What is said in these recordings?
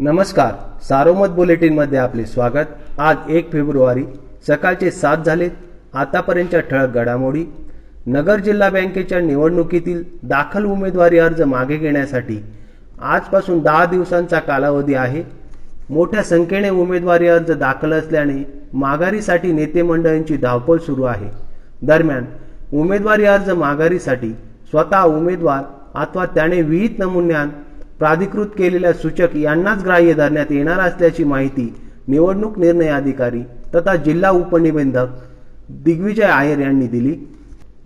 नमस्कार सारोमत बुलेटिनमध्ये आपले स्वागत. आज एक फेब्रुवारी सकाळचे सात झालेत आतापर्यंतच्या ठळक घडामोडी. नगर जिल्हा बँकेच्या निवडणुकीतील दाखल उमेदवारी अर्ज मागे घेण्यासाठी आजपासून दहा दिवसांचा कालावधी आहे. मोठ्या संख्येने उमेदवारी अर्ज दाखल असल्याने माघारीसाठी नेते मंडळींची धावपळ सुरू आहे. दरम्यान उमेदवारी अर्ज माघारीसाठी स्वतः उमेदवार अथवा त्याने विहित नमुन्यात प्राधिकृत केलेल्या सूचक यांनाच ग्राह्य धरण्यात येणार असल्याची माहिती निवडणूक निर्णय अधिकारी तथा जिल्हा उपनिबंधक दिग्विजय आयर यांनी दिली.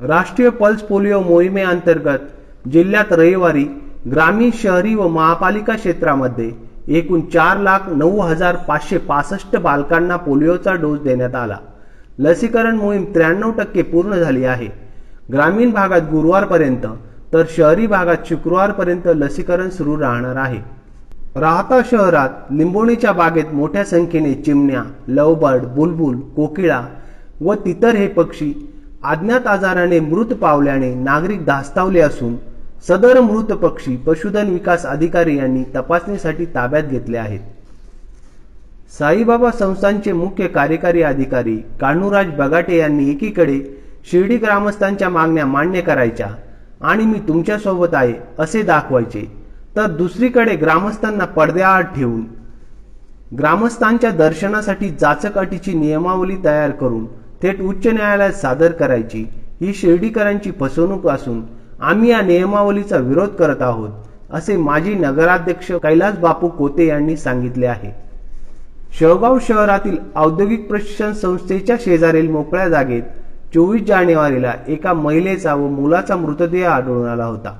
राष्ट्रीय पल्स पोलिओ मोहिमेअंतर्गत जिल्ह्यात रविवारी ग्रामीण शहरी व महापालिका क्षेत्रामध्ये एकूण चार लाख नऊ हजार पाचशे पासष्ट बालकांना पोलिओचा डोस देण्यात आला. लसीकरण मोहीम त्र्याण्णव टक्के पूर्ण झाली आहे. ग्रामीण भागात गुरुवारपर्यंत तर शहरी भागात शुक्रवारपर्यंत लसीकरण सुरू राहणार आहे. राहता शहरात लिंबोणीच्या बागेत मोठ्या संख्येने चिमण्या लवबर्ड बुलबुल कोकिळा व तितर हे पक्षी अज्ञात आजाराने मृत पावल्याने नागरिक धास्तावले असून सदर मृत पक्षी पशुधन विकास अधिकारी यांनी तपासणीसाठी ताब्यात घेतले आहेत. साईबाबा संस्थांचे मुख्य कार्यकारी अधिकारी कान्हूराज बगाटे यांनी एकीकडे शिर्डी ग्रामस्थांच्या मागण्या मान्य करायच्या आणि मी तुमच्यासोबत आहे असे दाखवायचे. तर दुसरीकडे ग्रामस्थांना पडद्याआड ठेवून ग्रामस्थांच्या दर्शनासाठी जाचक अटीची नियमावली तयार करून थेट उच्च न्यायालयात सादर करायची ही शिर्डीकरांची फसवणूक असून आम्ही या नियमावलीचा विरोध करत आहोत असे माजी नगराध्यक्ष कैलास बापू कोते यांनी सांगितले आहे. शेवगाव शहरातील औद्योगिक प्रशिक्षण संस्थेच्या शेजारील मोकळ्या जागेत चोवीस जानेवारीला एका महिलेचा व मुलाचा मृतदेह आढळून आला होता.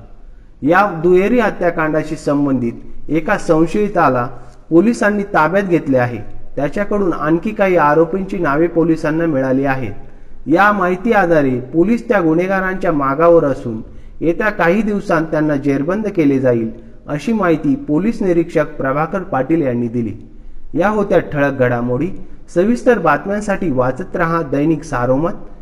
या दुहेरी हत्याकांडाशी संबंधित एका संशयिताला पोलिसांनी ताब्यात घेतले आहे. त्याच्याकडून आणखी काही आरोपींची नावे पोलिसांना मिळाली आहेत. या माहिती आधारे पोलीस त्या गुन्हेगारांच्या मागावर असून येत्या काही दिवसांत त्यांना जेरबंद केले जाईल अशी माहिती पोलीस निरीक्षक प्रभाकर पाटील यांनी दिली. या होत्या ठळक घडामोडी. सविस्तर बातम्यांसाठी वाचत रहा दैनिक सारोमत.